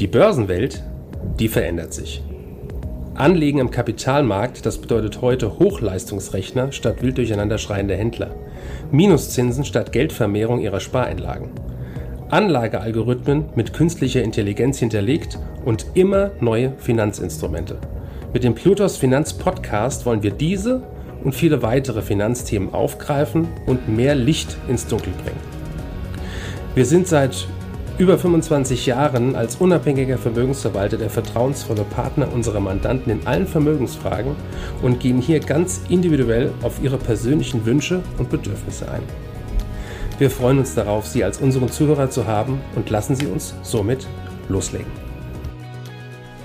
Die Börsenwelt, die verändert sich. Anlegen im Kapitalmarkt, das bedeutet heute Hochleistungsrechner statt wild durcheinander schreiende Händler. Minuszinsen statt Geldvermehrung ihrer Spareinlagen. Anlagealgorithmen mit künstlicher Intelligenz hinterlegt und immer neue Finanzinstrumente. Mit dem Plutos Finanz Podcast wollen wir diese und viele weitere Finanzthemen aufgreifen und mehr Licht ins Dunkel bringen. Wir sind seit über 25 Jahren als unabhängiger Vermögensverwalter der vertrauensvolle Partner unserer Mandanten in allen Vermögensfragen und gehen hier ganz individuell auf ihre persönlichen Wünsche und Bedürfnisse ein. Wir freuen uns darauf, Sie als unseren Zuhörer zu haben und lassen Sie uns somit loslegen.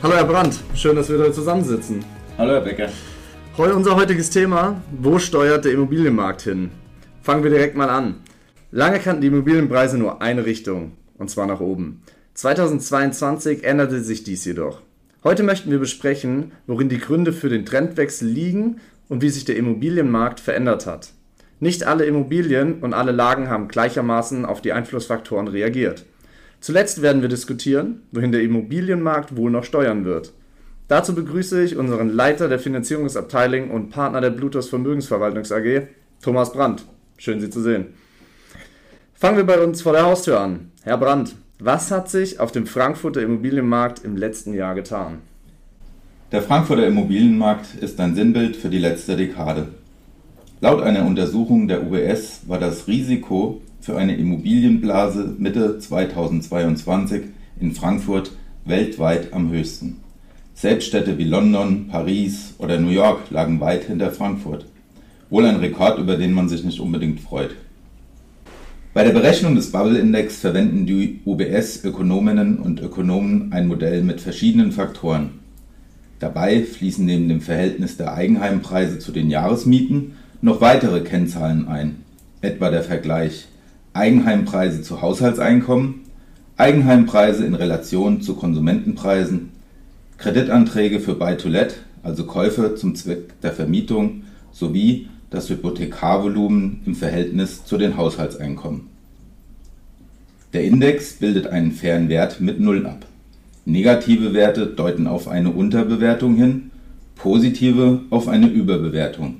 Hallo Herr Brandt, schön, dass wir heute zusammensitzen. Hallo Herr Becker. Heute unser heutiges Thema, wo steuert der Immobilienmarkt hin? Fangen wir direkt mal an. Lange kannten die Immobilienpreise nur eine Richtung, und zwar nach oben. 2022 änderte sich dies jedoch. Heute möchten wir besprechen, worin die Gründe für den Trendwechsel liegen und wie sich der Immobilienmarkt verändert hat. Nicht alle Immobilien und alle Lagen haben gleichermaßen auf die Einflussfaktoren reagiert. Zuletzt werden wir diskutieren, wohin der Immobilienmarkt wohl noch steuern wird. Dazu begrüße ich unseren Leiter der Finanzierungsabteilung und Partner der Bluetooth Vermögensverwaltungs AG, Thomas Brandt. Schön, Sie zu sehen. Fangen wir bei uns vor der Haustür an. Herr Brandt, was hat sich auf dem Frankfurter Immobilienmarkt im letzten Jahr getan? Der Frankfurter Immobilienmarkt ist ein Sinnbild für die letzte Dekade. Laut einer Untersuchung der UBS war das Risiko für eine Immobilienblase Mitte 2022 in Frankfurt weltweit am höchsten. Selbst Städte wie London, Paris oder New York lagen weit hinter Frankfurt. Wohl ein Rekord, über den man sich nicht unbedingt freut. Bei der Berechnung des Bubble-Index verwenden die UBS-Ökonominnen und Ökonomen ein Modell mit verschiedenen Faktoren. Dabei fließen neben dem Verhältnis der Eigenheimpreise zu den Jahresmieten noch weitere Kennzahlen ein, etwa der Vergleich Eigenheimpreise zu Haushaltseinkommen, Eigenheimpreise in Relation zu Konsumentenpreisen, Kreditanträge für Buy-to-Let, also Käufe zum Zweck der Vermietung, sowie das Hypothekarvolumen im Verhältnis zu den Haushaltseinkommen. Der Index bildet einen fairen Wert mit Null ab. Negative Werte deuten auf eine Unterbewertung hin, positive auf eine Überbewertung.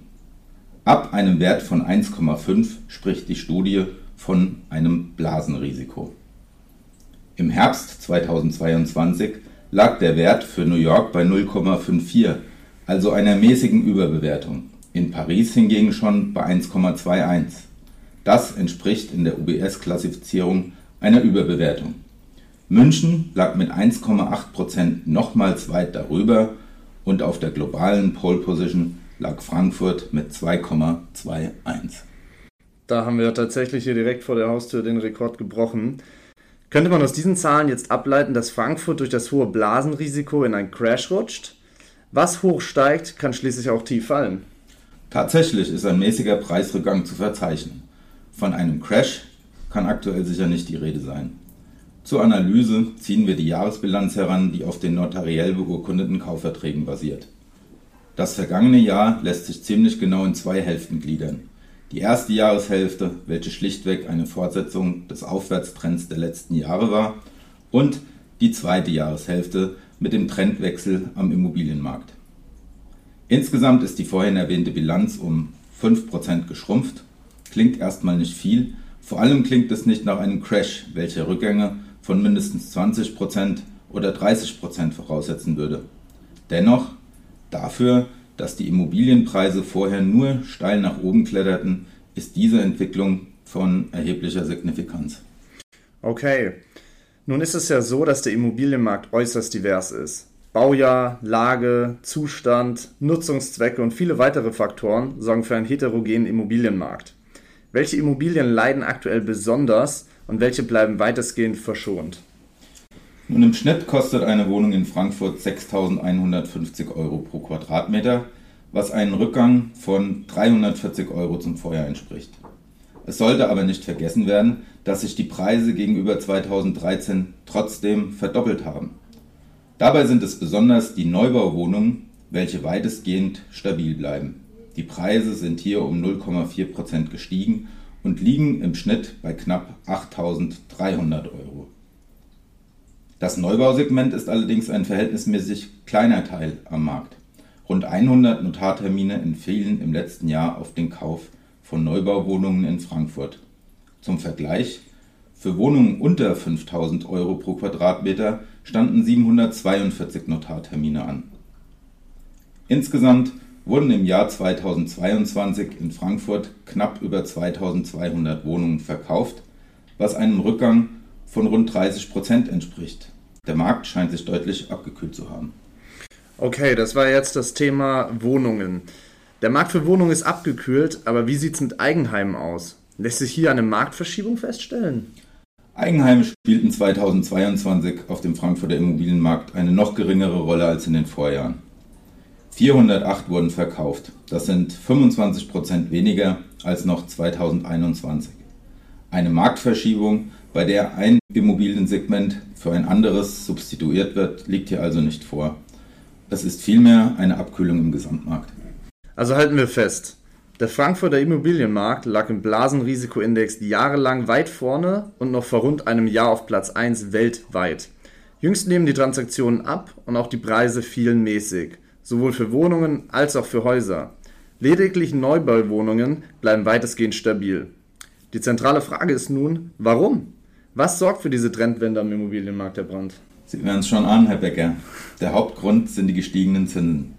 Ab einem Wert von 1,5 spricht die Studie von einem Blasenrisiko. Im Herbst 2022 lag der Wert für New York bei 0,54, also einer mäßigen Überbewertung in Paris hingegen schon bei 1,21. Das entspricht in der UBS-Klassifizierung einer Überbewertung. München lag mit 1,8% nochmals weit darüber und auf der globalen Pole Position lag Frankfurt mit 2,21. Da haben wir tatsächlich hier direkt vor der Haustür den Rekord gebrochen. Könnte man aus diesen Zahlen jetzt ableiten, dass Frankfurt durch das hohe Blasenrisiko in einen Crash rutscht? Was hoch steigt, kann schließlich auch tief fallen. Tatsächlich ist ein mäßiger Preisrückgang zu verzeichnen. Von einem Crash kann aktuell sicher nicht die Rede sein. Zur Analyse ziehen wir die Jahresbilanz heran, die auf den notariell beurkundeten Kaufverträgen basiert. Das vergangene Jahr lässt sich ziemlich genau in zwei Hälften gliedern. Die erste Jahreshälfte, welche schlichtweg eine Fortsetzung des Aufwärtstrends der letzten Jahre war, und die zweite Jahreshälfte mit dem Trendwechsel am Immobilienmarkt. Insgesamt ist die vorhin erwähnte Bilanz um 5% geschrumpft. Klingt erstmal nicht viel, vor allem klingt es nicht nach einem Crash, welcher Rückgänge von mindestens 20% oder 30% voraussetzen würde. Dennoch, dafür, dass die Immobilienpreise vorher nur steil nach oben kletterten, ist diese Entwicklung von erheblicher Signifikanz. Okay, nun ist es ja so, dass der Immobilienmarkt äußerst divers ist. Baujahr, Lage, Zustand, Nutzungszwecke und viele weitere Faktoren sorgen für einen heterogenen Immobilienmarkt. Welche Immobilien leiden aktuell besonders und welche bleiben weitestgehend verschont? Nun im Schnitt kostet eine Wohnung in Frankfurt 6.150 Euro pro Quadratmeter, was einen Rückgang von 340 Euro zum Vorjahr entspricht. Es sollte aber nicht vergessen werden, dass sich die Preise gegenüber 2013 trotzdem verdoppelt haben. Dabei sind es besonders die Neubauwohnungen, welche weitestgehend stabil bleiben. Die Preise sind hier um 0,4% gestiegen und liegen im Schnitt bei knapp 8.300 Euro. Das Neubausegment ist allerdings ein verhältnismäßig kleiner Teil am Markt. Rund 100 Notartermine entfielen im letzten Jahr auf den Kauf von Neubauwohnungen in Frankfurt. Zum Vergleich, für Wohnungen unter 5000 Euro pro Quadratmeter standen 742 Notartermine an. Insgesamt wurden im Jahr 2022 in Frankfurt knapp über 2200 Wohnungen verkauft, was einem Rückgang von rund 30 Prozent entspricht. Der Markt scheint sich deutlich abgekühlt zu haben. Okay, das war jetzt das Thema Wohnungen. Der Markt für Wohnungen ist abgekühlt, aber wie sieht es mit Eigenheimen aus? Lässt sich hier eine Marktverschiebung feststellen? Eigenheime spielten 2022 auf dem Frankfurter Immobilienmarkt eine noch geringere Rolle als in den Vorjahren. 408 wurden verkauft. Das sind 25 Prozent weniger als noch 2021. Eine Marktverschiebung, bei der ein Immobiliensegment für ein anderes substituiert wird, liegt hier also nicht vor. Es ist vielmehr eine Abkühlung im Gesamtmarkt. Also halten wir fest. Der Frankfurter Immobilienmarkt lag im Blasenrisikoindex jahrelang weit vorne und noch vor rund einem Jahr auf Platz 1 weltweit. Jüngst nehmen die Transaktionen ab und auch die Preise fielen mäßig, sowohl für Wohnungen als auch für Häuser. Lediglich Neubauwohnungen bleiben weitestgehend stabil. Die zentrale Frage ist nun, warum? Was sorgt für diese Trendwende am Immobilienmarkt, Herr Brandt? Sie hören es schon an, Herr Becker. Der Hauptgrund sind die gestiegenen Zinsen.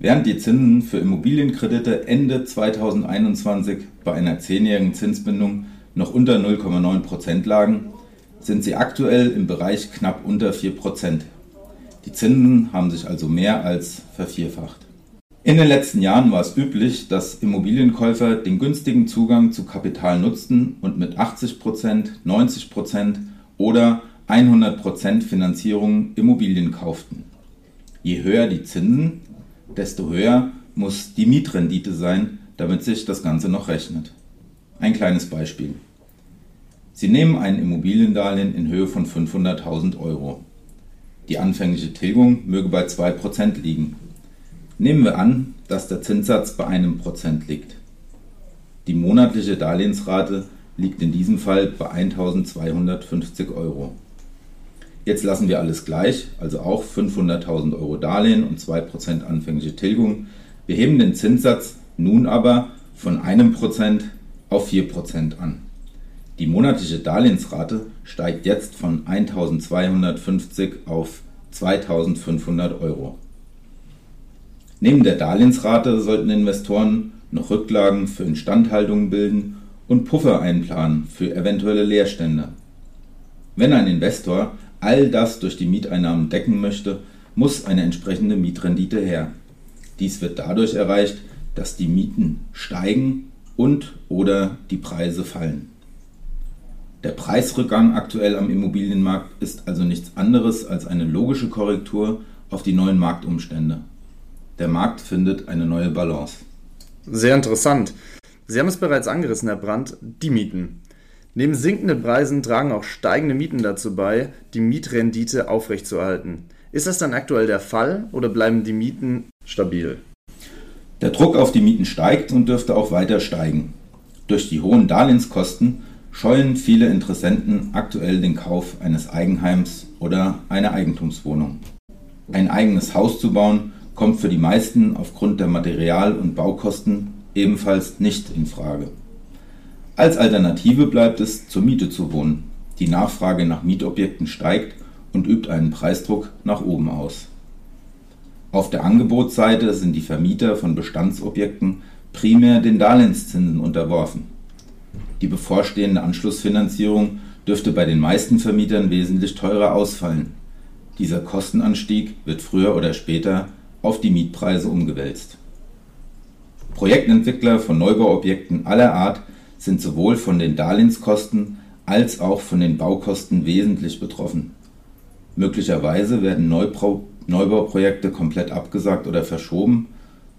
Während die Zinsen für Immobilienkredite Ende 2021 bei einer zehnjährigen Zinsbindung noch unter 0,9 Prozent lagen, sind sie aktuell im Bereich knapp unter 4 Prozent. Die Zinsen haben sich also mehr als vervierfacht. In den letzten Jahren war es üblich, dass Immobilienkäufer den günstigen Zugang zu Kapital nutzten und mit 80%, Prozent, 90 Prozent oder 100 Prozent Finanzierung Immobilien kauften. Je höher die Zinsen, desto höher muss die Mietrendite sein, damit sich das Ganze noch rechnet. Ein kleines Beispiel. Sie nehmen ein Immobiliendarlehen in Höhe von 500.000 Euro. Die anfängliche Tilgung möge bei 2% liegen. Nehmen wir an, dass der Zinssatz bei einem Prozent liegt. Die monatliche Darlehensrate liegt in diesem Fall bei 1250 Euro. Jetzt lassen wir alles gleich, also auch 500.000 Euro Darlehen und 2% anfängliche Tilgung. Wir heben den Zinssatz nun aber von einem Prozent auf 4% an. Die monatliche Darlehensrate steigt jetzt von 1250 auf 2500 Euro. Neben der Darlehensrate sollten Investoren noch Rücklagen für Instandhaltungen bilden und Puffer einplanen für eventuelle Leerstände. Wenn ein Investor all das durch die Mieteinnahmen decken möchte, muss eine entsprechende Mietrendite her. Dies wird dadurch erreicht, dass die Mieten steigen und oder die Preise fallen. Der Preisrückgang aktuell am Immobilienmarkt ist also nichts anderes als eine logische Korrektur auf die neuen Marktumstände. Der Markt findet eine neue Balance. Sehr interessant. Sie haben es bereits angerissen, Herr Brandt, die Mieten. Neben sinkenden Preisen tragen auch steigende Mieten dazu bei, die Mietrendite aufrechtzuerhalten. Ist das dann aktuell der Fall oder bleiben die Mieten stabil? Der Druck auf die Mieten steigt und dürfte auch weiter steigen. Durch die hohen Darlehenskosten scheuen viele Interessenten aktuell den Kauf eines Eigenheims oder einer Eigentumswohnung. Ein eigenes Haus zu bauen kommt für die meisten aufgrund der Material- und Baukosten ebenfalls nicht in Frage. Als Alternative bleibt es, zur Miete zu wohnen. Die Nachfrage nach Mietobjekten steigt und übt einen Preisdruck nach oben aus. Auf der Angebotsseite sind die Vermieter von Bestandsobjekten primär den Darlehenszinsen unterworfen. Die bevorstehende Anschlussfinanzierung dürfte bei den meisten Vermietern wesentlich teurer ausfallen. Dieser Kostenanstieg wird früher oder später auf die Mietpreise umgewälzt. Projektentwickler von Neubauobjekten aller Art sind sowohl von den Darlehenskosten als auch von den Baukosten wesentlich betroffen. Möglicherweise werden Neubauprojekte komplett abgesagt oder verschoben,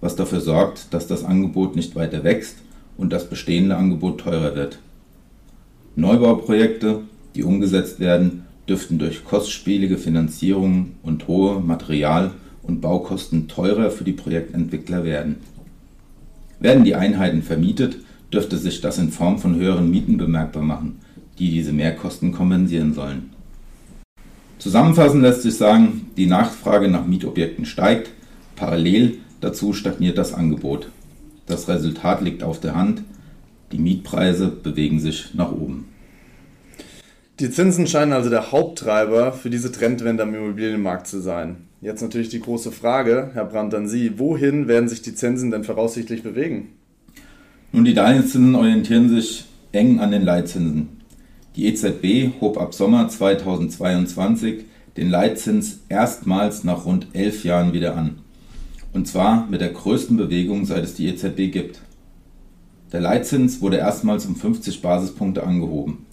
was dafür sorgt, dass das Angebot nicht weiter wächst und das bestehende Angebot teurer wird. Neubauprojekte, die umgesetzt werden, dürften durch kostspielige Finanzierungen und hohe Material- und Baukosten teurer für die Projektentwickler werden. Werden die Einheiten vermietet, dürfte sich das in Form von höheren Mieten bemerkbar machen, die diese Mehrkosten kompensieren sollen. Zusammenfassend lässt sich sagen, die Nachfrage nach Mietobjekten steigt, parallel dazu stagniert das Angebot. Das Resultat liegt auf der Hand, die Mietpreise bewegen sich nach oben. Die Zinsen scheinen also der Haupttreiber für diese Trendwende am Immobilienmarkt zu sein. Jetzt natürlich die große Frage, Herr Brandt, an Sie. Wohin werden sich die Zinsen denn voraussichtlich bewegen? Nun, die Darlehenszinsen orientieren sich eng an den Leitzinsen. Die EZB hob ab Sommer 2022 den Leitzins erstmals nach rund elf Jahren wieder an. Und zwar mit der größten Bewegung, seit es die EZB gibt. Der Leitzins wurde erstmals um 50 Basispunkte angehoben.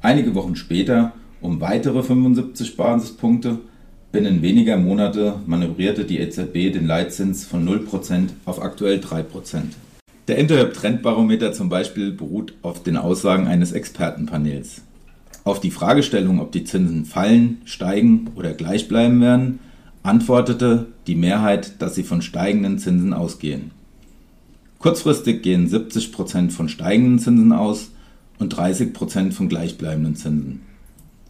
Einige Wochen später um weitere 75 Basispunkte. Binnen weniger Monate manövrierte die EZB den Leitzins von 0% auf aktuell 3%. Der Interhyp Trendbarometer zum Beispiel beruht auf den Aussagen eines Expertenpanels. Auf die Fragestellung, ob die Zinsen fallen, steigen oder gleich bleiben werden, antwortete die Mehrheit, dass sie von steigenden Zinsen ausgehen. Kurzfristig gehen 70% von steigenden Zinsen aus und 30% von gleichbleibenden Zinsen.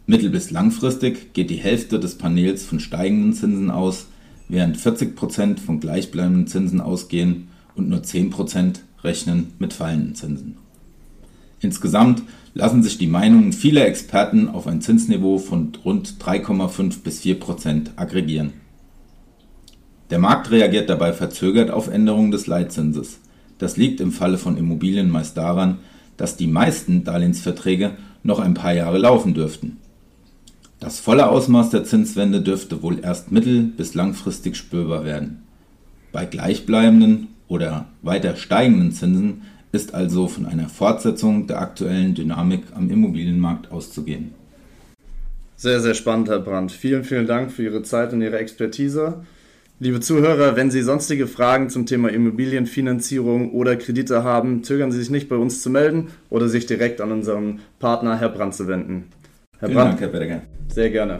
Mittel- bis langfristig geht die Hälfte des Panels von steigenden Zinsen aus, während 40% von gleichbleibenden Zinsen ausgehen und nur 10% rechnen mit fallenden Zinsen. Insgesamt lassen sich die Meinungen vieler Experten auf ein Zinsniveau von rund 3,5 bis 4 Prozent aggregieren. Der Markt reagiert dabei verzögert auf Änderungen des Leitzinses. Das liegt im Falle von Immobilien meist daran, dass die meisten Darlehensverträge noch ein paar Jahre laufen dürften. Das volle Ausmaß der Zinswende dürfte wohl erst mittel- bis langfristig spürbar werden. Bei gleichbleibenden oder weiter steigenden Zinsen ist also von einer Fortsetzung der aktuellen Dynamik am Immobilienmarkt auszugehen. Sehr, sehr spannend, Herr Brandt. Vielen, vielen Dank für Ihre Zeit und Ihre Expertise. Liebe Zuhörer, wenn Sie sonstige Fragen zum Thema Immobilienfinanzierung oder Kredite haben, zögern Sie sich nicht bei uns zu melden oder sich direkt an unseren Partner Herr Brandt zu wenden. Herr Vielen Brandt, Dank, Herr Berger. Sehr gerne.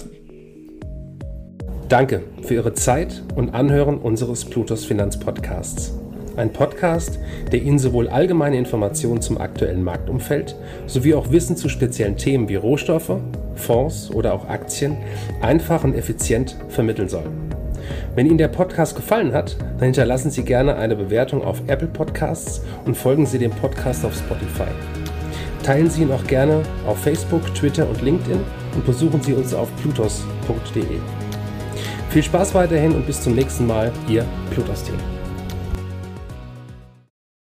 Danke für Ihre Zeit und Anhören unseres Plutos Finanzpodcasts. Ein Podcast, der Ihnen sowohl allgemeine Informationen zum aktuellen Marktumfeld sowie auch Wissen zu speziellen Themen wie Rohstoffe, Fonds oder auch Aktien einfach und effizient vermitteln soll. Wenn Ihnen der Podcast gefallen hat, dann hinterlassen Sie gerne eine Bewertung auf Apple Podcasts und folgen Sie dem Podcast auf Spotify. Teilen Sie ihn auch gerne auf Facebook, Twitter und LinkedIn und besuchen Sie uns auf plutos.de. Viel Spaß weiterhin und bis zum nächsten Mal, Ihr Plutos-Team.